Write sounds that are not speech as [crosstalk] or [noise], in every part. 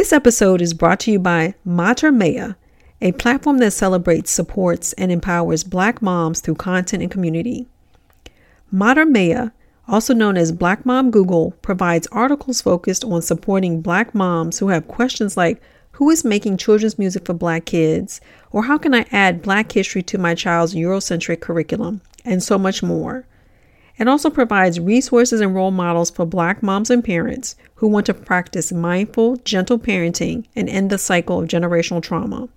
This episode is brought to you by Mater Mea, a platform that celebrates, supports, and empowers Black moms through content and community. Mater Mea, also known as Black Mom Google, provides articles focused on supporting Black moms who have questions like Who is making children's music for Black kids? or How can I add Black history to my child's Eurocentric curriculum? and so much more. It also provides resources and role models for Black moms and parents who want to practice mindful, gentle parenting and end the cycle of generational trauma.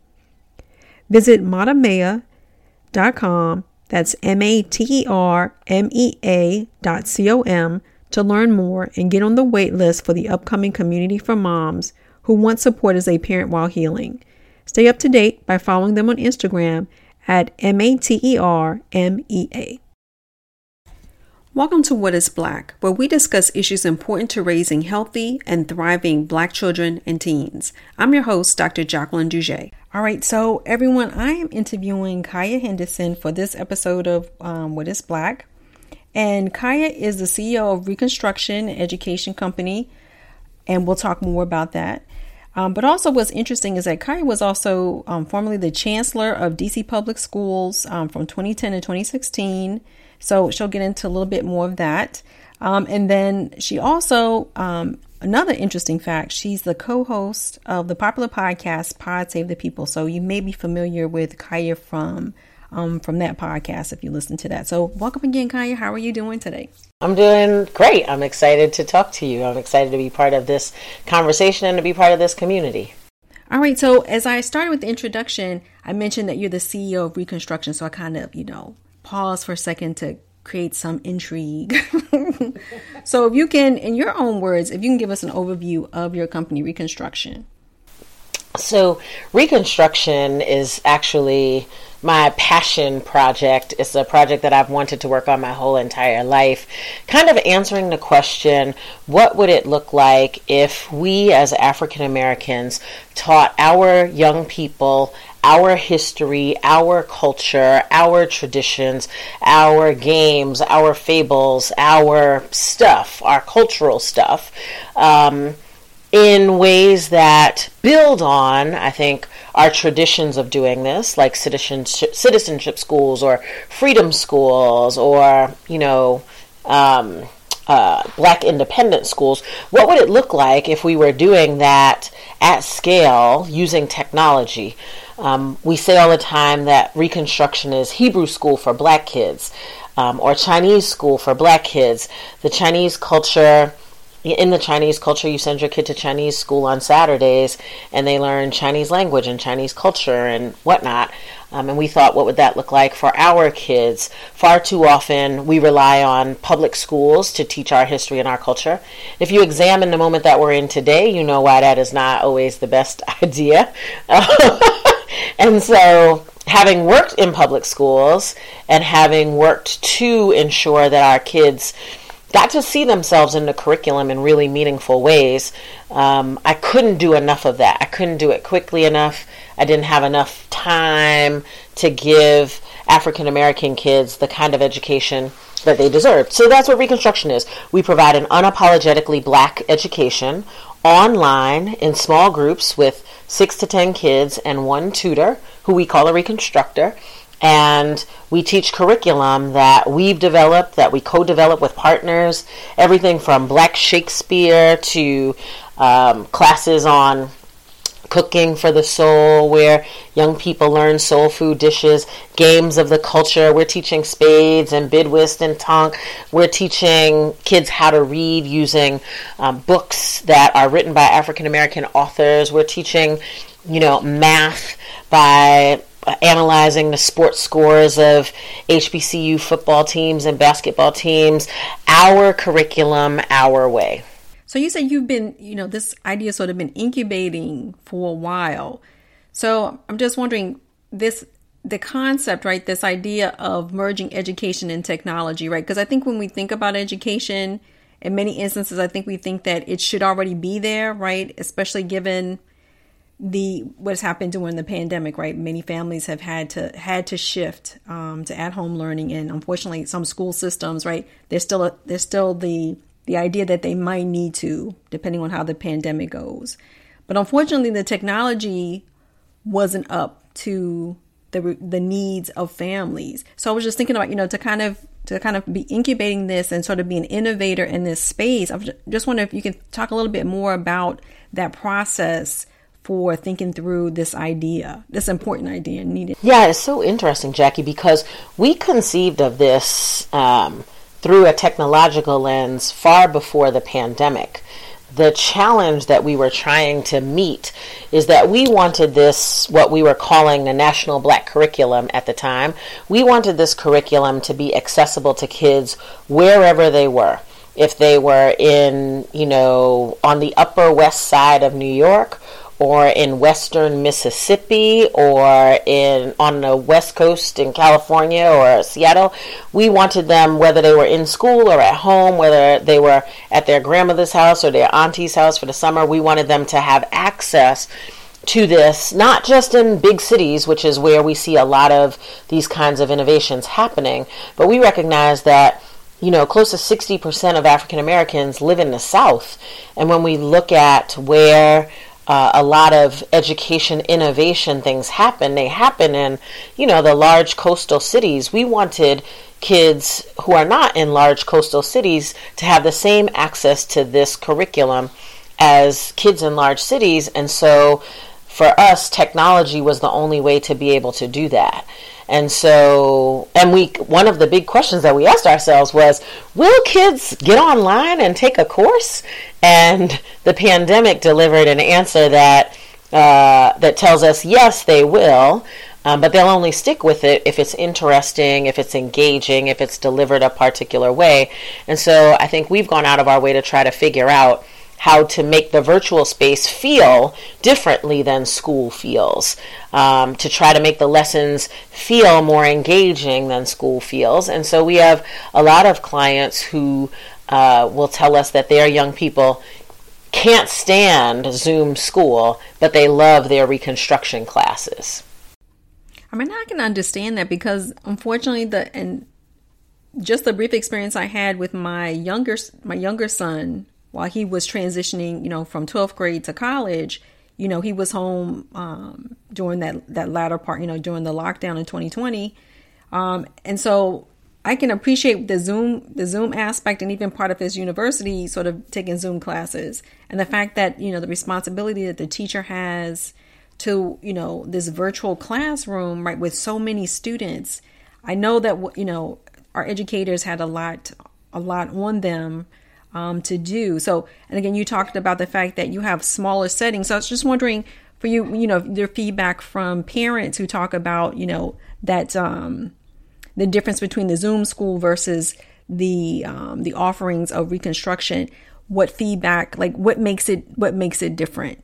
Visit matermea.com, that's M A T E R M E A dot C O M, to learn more and get on the wait list for the upcoming Community for Moms who want support as a parent while healing. Stay up to date by following them on Instagram at M A T E R M E A. Welcome to What is Black, where we discuss issues important to raising healthy and thriving Black children and teens. I'm your host, Dr. Jacqueline Dougé. All right, so everyone, I am interviewing Kaya Henderson for this episode of um, What is Black. And Kaya is the CEO of Reconstruction Education Company, and we'll talk more about that. Um, but also, what's interesting is that Kaya was also um, formerly the chancellor of DC Public Schools um, from 2010 to 2016. So she'll get into a little bit more of that. Um, and then she also, um, another interesting fact, she's the co host of the popular podcast Pod Save the People. So you may be familiar with Kaya from. Um, from that podcast, if you listen to that. So, welcome again, Kaya. How are you doing today? I'm doing great. I'm excited to talk to you. I'm excited to be part of this conversation and to be part of this community. All right. So, as I started with the introduction, I mentioned that you're the CEO of Reconstruction. So, I kind of, you know, pause for a second to create some intrigue. [laughs] so, if you can, in your own words, if you can give us an overview of your company, Reconstruction. So, Reconstruction is actually my passion project. It's a project that I've wanted to work on my whole entire life. Kind of answering the question what would it look like if we as African Americans taught our young people our history, our culture, our traditions, our games, our fables, our stuff, our cultural stuff. Um, in ways that build on, I think, our traditions of doing this, like citizenship, citizenship schools or freedom schools or, you know, um, uh, black independent schools. What would it look like if we were doing that at scale using technology? Um, we say all the time that Reconstruction is Hebrew school for black kids um, or Chinese school for black kids. The Chinese culture in the Chinese culture, you send your kid to Chinese school on Saturdays and they learn Chinese language and Chinese culture and whatnot. Um, and we thought, what would that look like for our kids? Far too often, we rely on public schools to teach our history and our culture. If you examine the moment that we're in today, you know why that is not always the best [laughs] idea. [laughs] and so, having worked in public schools and having worked to ensure that our kids got to see themselves in the curriculum in really meaningful ways. Um, I couldn't do enough of that. I couldn't do it quickly enough. I didn't have enough time to give African American kids the kind of education that they deserved. So that's what Reconstruction is. We provide an unapologetically black education online in small groups with six to ten kids and one tutor who we call a reconstructor and we teach curriculum that we've developed, that we co develop with partners, everything from Black Shakespeare to um, classes on cooking for the soul, where young people learn soul food dishes, games of the culture. We're teaching spades and bid whist and tonk. We're teaching kids how to read using um, books that are written by African American authors. We're teaching, you know, math by analyzing the sports scores of HBCU football teams and basketball teams, our curriculum, our way. So you said you've been, you know, this idea sort of been incubating for a while. So I'm just wondering this the concept, right? This idea of merging education and technology, right? Because I think when we think about education, in many instances, I think we think that it should already be there, right? Especially given the what's happened during the pandemic, right? Many families have had to had to shift um, to at home learning, and unfortunately, some school systems, right? There's still a, there's still the the idea that they might need to, depending on how the pandemic goes. But unfortunately, the technology wasn't up to the the needs of families. So I was just thinking about, you know, to kind of to kind of be incubating this and sort of be an innovator in this space. I just wonder if you can talk a little bit more about that process for thinking through this idea, this important idea needed. Yeah, it's so interesting, Jackie, because we conceived of this um, through a technological lens far before the pandemic. The challenge that we were trying to meet is that we wanted this, what we were calling the National Black Curriculum at the time, we wanted this curriculum to be accessible to kids wherever they were if they were in, you know, on the upper west side of New York or in western Mississippi or in on the west coast in California or Seattle. We wanted them whether they were in school or at home, whether they were at their grandmother's house or their auntie's house for the summer. We wanted them to have access to this, not just in big cities, which is where we see a lot of these kinds of innovations happening, but we recognize that you know, close to 60% of African Americans live in the South. And when we look at where uh, a lot of education innovation things happen. They happen in, you know, the large coastal cities. We wanted kids who are not in large coastal cities to have the same access to this curriculum as kids in large cities. And so for us, technology was the only way to be able to do that. And so, and we, one of the big questions that we asked ourselves was, will kids get online and take a course? And the pandemic delivered an answer that, uh, that tells us, yes, they will. Um, but they'll only stick with it if it's interesting, if it's engaging, if it's delivered a particular way. And so I think we've gone out of our way to try to figure out how to make the virtual space feel differently than school feels, um, to try to make the lessons feel more engaging than school feels. And so we have a lot of clients who uh, will tell us that their young people can't stand Zoom school, but they love their reconstruction classes. I mean, I can understand that because unfortunately, the and just the brief experience I had with my younger my younger son while he was transitioning, you know, from 12th grade to college, you know, he was home um, during that that latter part, you know, during the lockdown in 2020, um, and so I can appreciate the Zoom the Zoom aspect and even part of his university sort of taking Zoom classes and the fact that you know the responsibility that the teacher has to you know this virtual classroom right with so many students. I know that you know our educators had a lot a lot on them um, to do. So, and again, you talked about the fact that you have smaller settings. So I was just wondering for you, you know, your feedback from parents who talk about, you know, that um, the difference between the Zoom school versus the um, the offerings of Reconstruction. What feedback, like, what makes it what makes it different?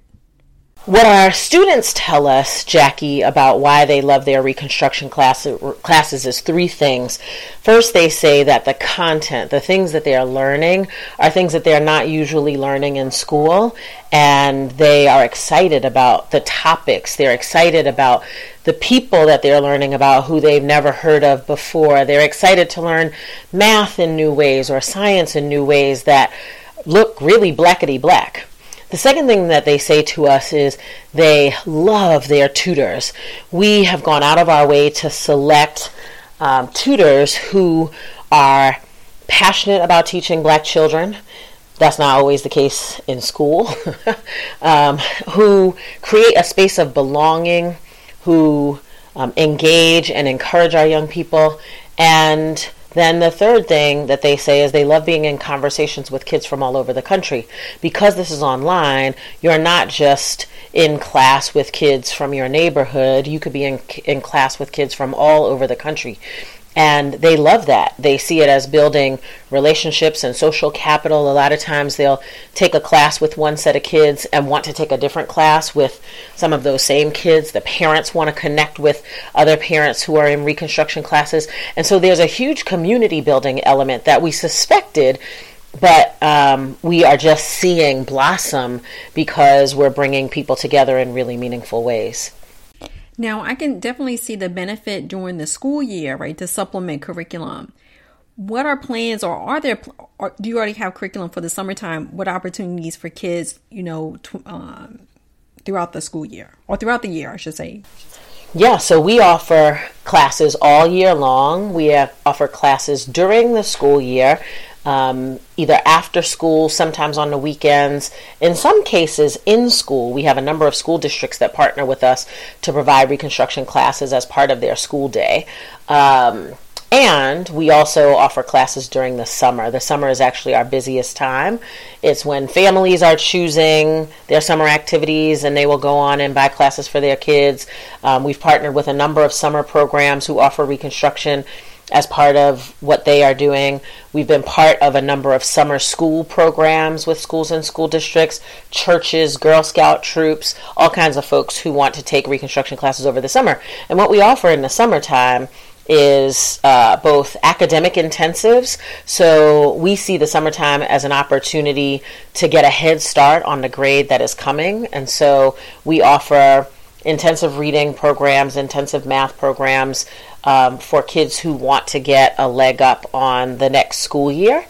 What our students tell us, Jackie, about why they love their Reconstruction class, classes is three things. First, they say that the content, the things that they are learning, are things that they're not usually learning in school, and they are excited about the topics. They're excited about the people that they're learning about who they've never heard of before. They're excited to learn math in new ways or science in new ways that look really blackety black. The second thing that they say to us is they love their tutors. We have gone out of our way to select um, tutors who are passionate about teaching black children. That's not always the case in school. [laughs] um, who create a space of belonging, who um, engage and encourage our young people, and then the third thing that they say is they love being in conversations with kids from all over the country. Because this is online, you're not just in class with kids from your neighborhood, you could be in, in class with kids from all over the country. And they love that. They see it as building relationships and social capital. A lot of times they'll take a class with one set of kids and want to take a different class with some of those same kids. The parents want to connect with other parents who are in reconstruction classes. And so there's a huge community building element that we suspected but um, we are just seeing blossom because we're bringing people together in really meaningful ways. Now, I can definitely see the benefit during the school year, right, to supplement curriculum. What are plans, or are there? Or do you already have curriculum for the summertime? What opportunities for kids, you know, um, throughout the school year or throughout the year, I should say? Yeah, so we offer classes all year long. We offer classes during the school year, um, either after school, sometimes on the weekends. In some cases, in school. We have a number of school districts that partner with us to provide Reconstruction classes as part of their school day. Um, and we also offer classes during the summer. The summer is actually our busiest time. It's when families are choosing their summer activities and they will go on and buy classes for their kids. Um, we've partnered with a number of summer programs who offer Reconstruction as part of what they are doing. We've been part of a number of summer school programs with schools and school districts, churches, Girl Scout troops, all kinds of folks who want to take Reconstruction classes over the summer. And what we offer in the summertime is uh, both academic intensives. So we see the summertime as an opportunity to get a head start on the grade that is coming. And so we offer intensive reading programs, intensive math programs um, for kids who want to get a leg up on the next school year.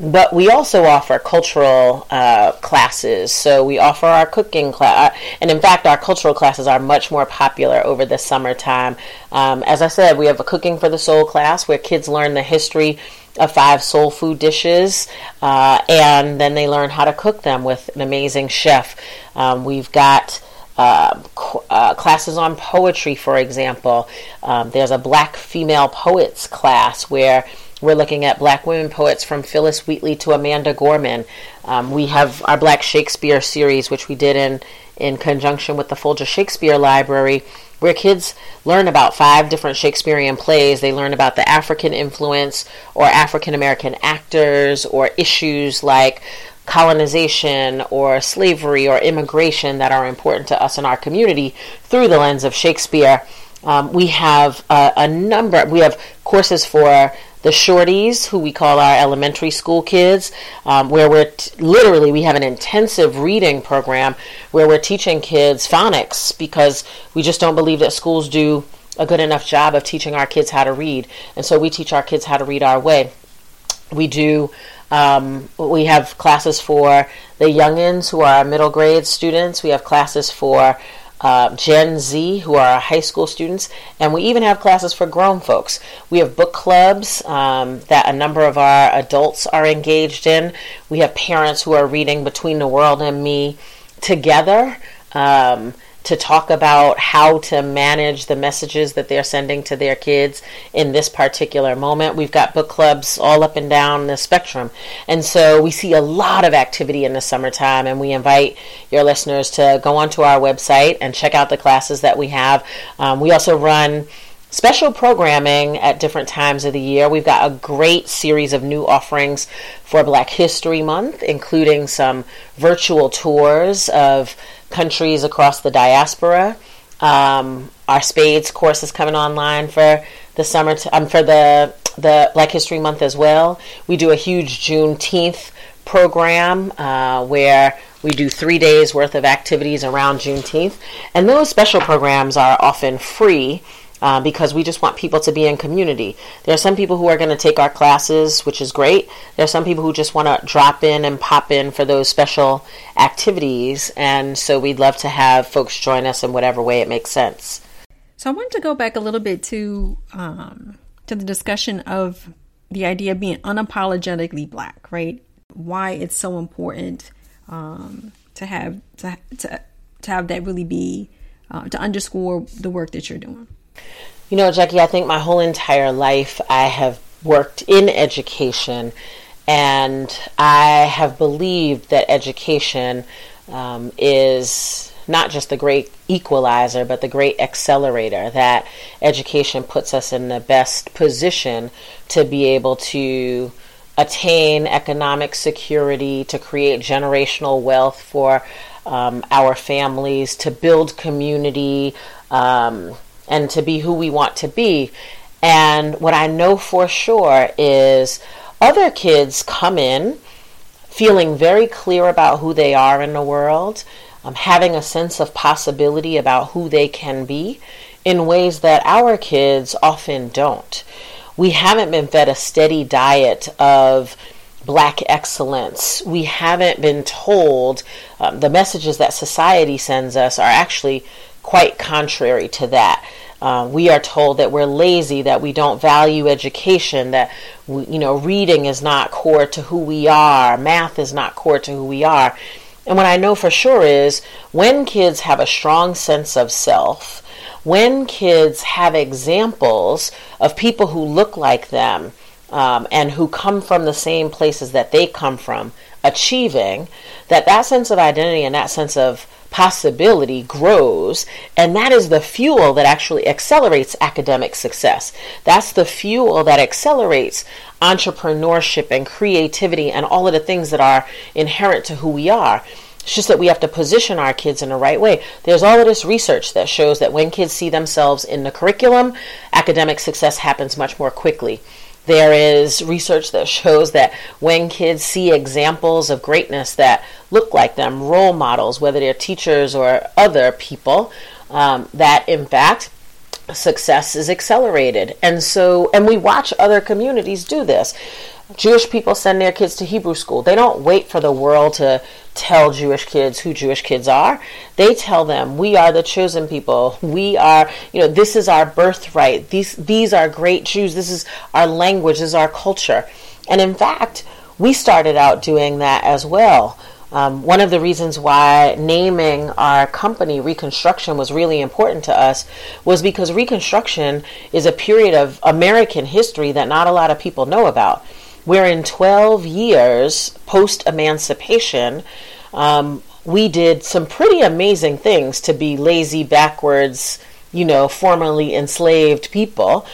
But we also offer cultural uh, classes. So we offer our cooking class. Uh, and in fact, our cultural classes are much more popular over the summertime. Um, as I said, we have a Cooking for the Soul class where kids learn the history of five soul food dishes uh, and then they learn how to cook them with an amazing chef. Um, we've got uh, uh, classes on poetry, for example. Um, there's a black female poets class where we're looking at black women poets from Phillis Wheatley to Amanda Gorman. Um, we have our Black Shakespeare series, which we did in, in conjunction with the Folger Shakespeare Library, where kids learn about five different Shakespearean plays. They learn about the African influence or African American actors or issues like colonization or slavery or immigration that are important to us in our community through the lens of Shakespeare. Um, we have a, a number, we have courses for the shorties, who we call our elementary school kids, um, where we're t- literally we have an intensive reading program where we're teaching kids phonics because we just don't believe that schools do a good enough job of teaching our kids how to read, and so we teach our kids how to read our way. We do. Um, we have classes for the youngins who are middle grade students. We have classes for uh, Gen Z, who are high school students, and we even have classes for grown folks. We have book clubs um, that a number of our adults are engaged in. We have parents who are reading Between the World and Me together. Um, to talk about how to manage the messages that they're sending to their kids in this particular moment. We've got book clubs all up and down the spectrum. And so we see a lot of activity in the summertime, and we invite your listeners to go onto our website and check out the classes that we have. Um, we also run special programming at different times of the year. We've got a great series of new offerings for Black History Month, including some virtual tours of countries across the diaspora. Um, our Spades course is coming online for the summer, t- um, for the the Black History Month as well. We do a huge Juneteenth program uh, where we do three days worth of activities around Juneteenth, and those special programs are often free uh, because we just want people to be in community. There are some people who are going to take our classes, which is great. There are some people who just want to drop in and pop in for those special activities, and so we'd love to have folks join us in whatever way it makes sense. So I wanted to go back a little bit to um, to the discussion of the idea of being unapologetically black, right? Why it's so important um, to have to, to to have that really be uh, to underscore the work that you're doing. You know, Jackie, I think my whole entire life I have worked in education and I have believed that education um, is not just the great equalizer, but the great accelerator. That education puts us in the best position to be able to attain economic security, to create generational wealth for um, our families, to build community. Um, and to be who we want to be. And what I know for sure is other kids come in feeling very clear about who they are in the world, um, having a sense of possibility about who they can be in ways that our kids often don't. We haven't been fed a steady diet of black excellence. We haven't been told um, the messages that society sends us are actually quite contrary to that. Uh, we are told that we're lazy, that we don't value education, that we, you know reading is not core to who we are, math is not core to who we are. And what I know for sure is when kids have a strong sense of self, when kids have examples of people who look like them um, and who come from the same places that they come from, achieving, that that sense of identity and that sense of possibility grows, and that is the fuel that actually accelerates academic success. That's the fuel that accelerates entrepreneurship and creativity and all of the things that are inherent to who we are. It's just that we have to position our kids in the right way. There's all of this research that shows that when kids see themselves in the curriculum, academic success happens much more quickly. There is research that shows that when kids see examples of greatness that look like them, role models, whether they're teachers or other people, um, that in fact success is accelerated. And so, and we watch other communities do this. Jewish people send their kids to Hebrew school. They don't wait for the world to tell Jewish kids who Jewish kids are. They tell them, we are the chosen people. We are, you know, this is our birthright. These these are great Jews. This is our language, this is our culture. And in fact, we started out doing that as well. Um, one of the reasons why naming our company Reconstruction was really important to us was because Reconstruction is a period of American history that not a lot of people know about where in 12 years post emancipation, um, we did some pretty amazing things to be lazy, backwards, you know, formerly enslaved people.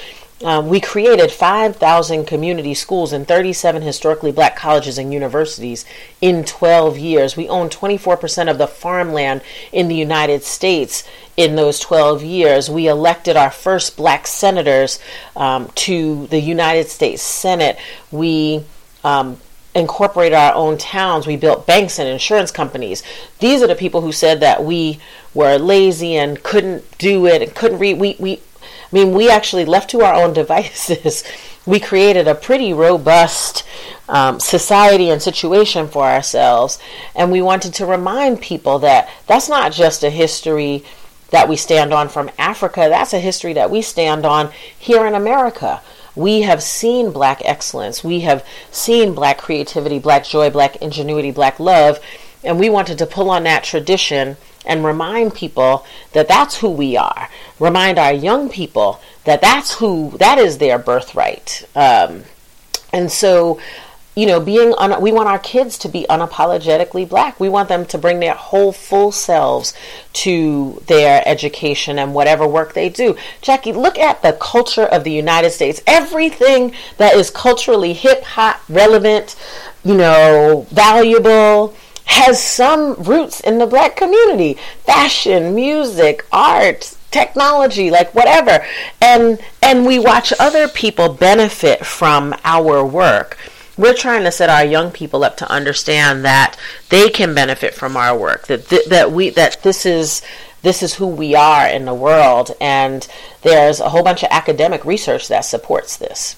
Um, we created 5,000 community schools and 37 historically black colleges and universities in 12 years. We own 24% of the farmland in the United States in those 12 years. We elected our first black senators um, to the United States Senate. We um, incorporated our own towns. We built banks and insurance companies. These are the people who said that we were lazy and couldn't do it and couldn't read. We, we I mean, we actually left to our own devices. [laughs] we created a pretty robust um, society and situation for ourselves, and we wanted to remind people that that's not just a history that we stand on from Africa, that's a history that we stand on here in America. We have seen black excellence, we have seen black creativity, black joy, black ingenuity, black love, and we wanted to pull on that tradition and remind people that that's who we are. Remind our young people that that's who, that is their birthright. Um, and so, you know, being, un- we want our kids to be unapologetically black. We want them to bring their whole full selves to their education and whatever work they do. Jackie, look at the culture of the United States. Everything that is culturally hip hop, relevant, you know, valuable, has some roots in the black community. Fashion music art technology like whatever. And and we watch other people benefit from our work. We're trying to set our young people up to understand that they can benefit from our work that th- that we that this is this is who we are in the world and there's a whole bunch of academic research that supports this.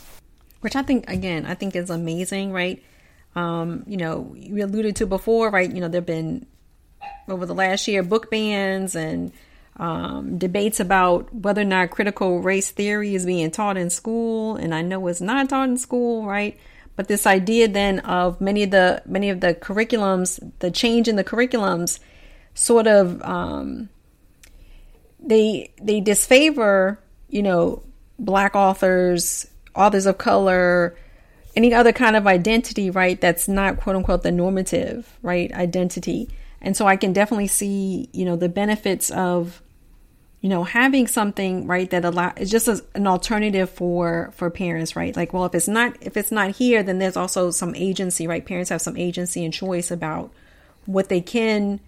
Which i think again i think is amazing right um, you know, you alluded to before, right? You know, there have been over the last year book bans and um, debates about whether or not critical race theory is being taught in school, and I know it's not taught in school, right? But this idea then of many of the many of the curriculums, the change in the curriculums, sort of um, they they disfavor, you know, black authors, authors of color, any other kind of identity, right, that's not quote unquote the normative, right, identity. And so I can definitely see, you know, the benefits of, you know, having something, right, that allow it's just a, an alternative for for parents, right? Like, well, if it's not if it's not here, then there's also some agency, right? Parents have some agency and choice about what they can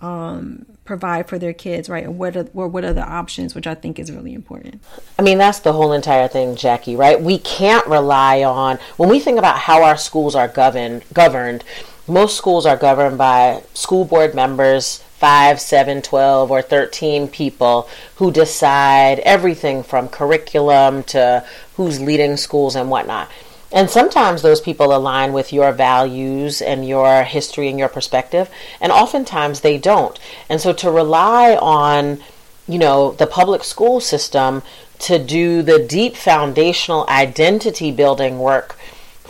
um, provide for their kids, right? Or what are, or what are the options, which I think is really important. I mean, that's the whole entire thing, Jackie, right? We can't rely on when we think about how our schools are governed. Governed, most schools are governed by school board members, five, seven, twelve, or thirteen people who decide everything from curriculum to who's leading schools and whatnot. And sometimes those people align with your values and your history and your perspective, and oftentimes they don't. And so to rely on, you know, the public school system to do the deep foundational identity building work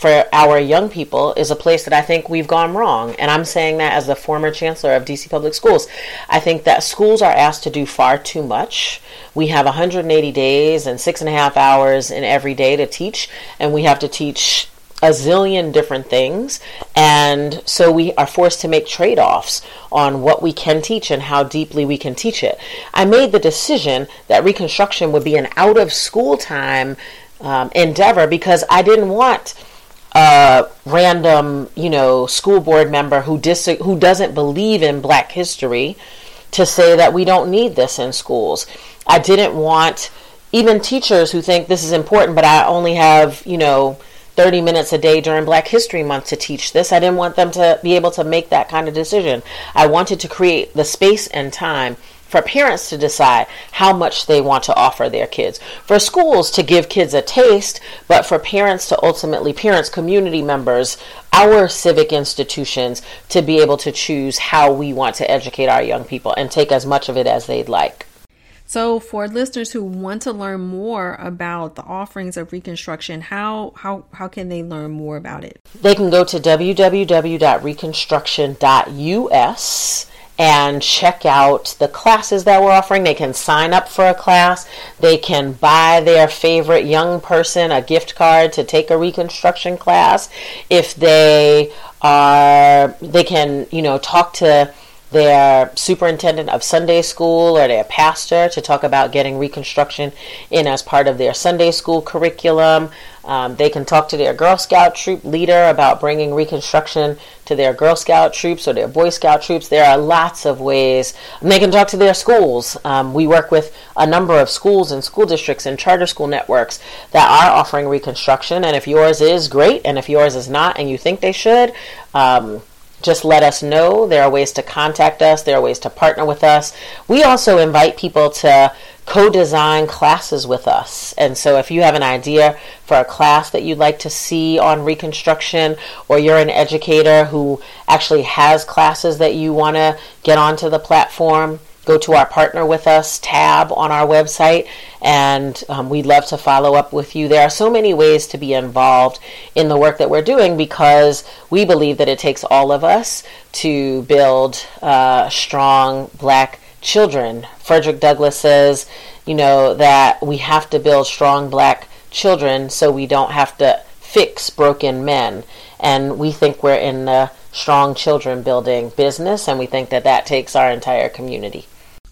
for our young people is a place that I think we've gone wrong. And I'm saying that as the former chancellor of DC Public Schools. I think that schools are asked to do far too much. We have 180 days and six and a half hours in every day to teach, and we have to teach a zillion different things. And so we are forced to make trade offs on what we can teach and how deeply we can teach it. I made the decision that Reconstruction would be an out of school time um, endeavor because I didn't want a random, you know, school board member who dis- who doesn't believe in Black history to say that we don't need this in schools. I didn't want even teachers who think this is important, but I only have, you know, 30 minutes a day during Black History Month to teach this. I didn't want them to be able to make that kind of decision. I wanted to create the space and time for parents to decide how much they want to offer their kids, for schools to give kids a taste, but for parents to ultimately, parents, community members, our civic institutions to be able to choose how we want to educate our young people and take as much of it as they'd like. So, for listeners who want to learn more about the offerings of Reconstruction, how how how can they learn more about it? They can go to www.reconstruction.us and check out the classes that we're offering. They can sign up for a class. They can buy their favorite young person a gift card to take a reconstruction class. If they are, they can, you know, talk to their superintendent of Sunday school or their pastor to talk about getting Reconstruction in as part of their Sunday school curriculum. Um, they can talk to their Girl Scout troop leader about bringing Reconstruction to their Girl Scout troops or their Boy Scout troops. There are lots of ways. And they can talk to their schools. Um, we work with a number of schools and school districts and charter school networks that are offering Reconstruction. And if yours is, great. And if yours is not and you think they should, um, just let us know. There are ways to contact us, there are ways to partner with us. We also invite people to co design classes with us. And so, if you have an idea for a class that you'd like to see on Reconstruction, or you're an educator who actually has classes that you want to get onto the platform, go to our partner with us tab on our website and um, we'd love to follow up with you. There are so many ways to be involved in the work that we're doing because we believe that it takes all of us to build uh, strong black children. Frederick douglass says you know that we have to build strong black children so we don't have to fix broken men. And we think we're in the strong children building business and we think that that takes our entire community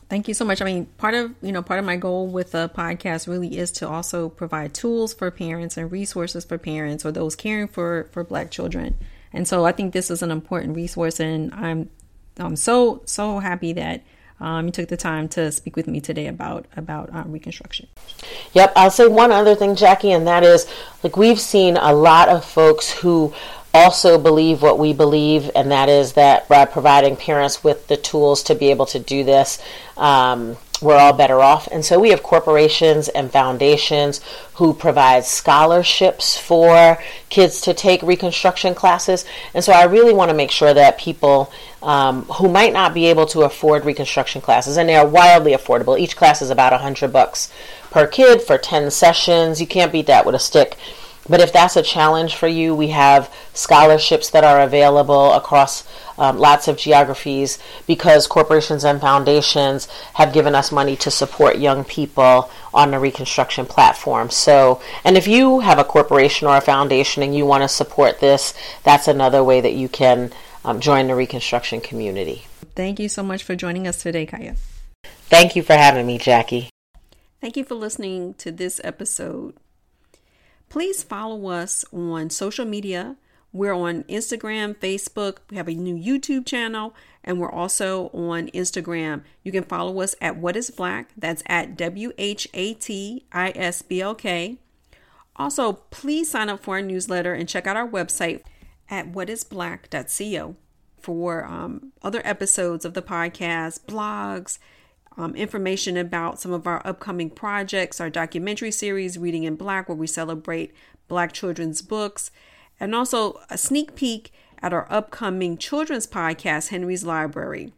Thank you so much. I mean, part of, you know, part of my goal with the podcast really is to also provide tools for parents and resources for parents or those caring for for black children. And so I think this is an important resource and I'm I'm so so happy that um, you took the time to speak with me today about about um, reconstruction. Yep, I'll say one other thing, Jackie, and that is like we've seen a lot of folks who also believe what we believe, and that is that by providing parents with the tools to be able to do this, um, we're all better off. And so we have corporations and foundations who provide scholarships for kids to take reconstruction classes. And so I really want to make sure that people um, who might not be able to afford reconstruction classes, and they are wildly affordable, each class is about a hundred bucks per kid for 10 sessions. You can't beat that with a stick. But if that's a challenge for you, we have scholarships that are available across um, lots of geographies because corporations and foundations have given us money to support young people on the Reconstruction platform. So, and if you have a corporation or a foundation and you want to support this, that's another way that you can um, join the Reconstruction community. Thank you so much for joining us today, Kaya. Thank you for having me, Jackie. Thank you for listening to this episode. Please follow us on social media. We're on Instagram, Facebook. We have a new YouTube channel, and we're also on Instagram. You can follow us at What Is Black. That's at W H A T I S B L K. Also, please sign up for our newsletter and check out our website at whatisblack.co for um, other episodes of the podcast, blogs, um, information about some of our upcoming projects, our documentary series, Reading in Black, where we celebrate Black children's books, and also a sneak peek at our upcoming children's podcast, Henry's Library.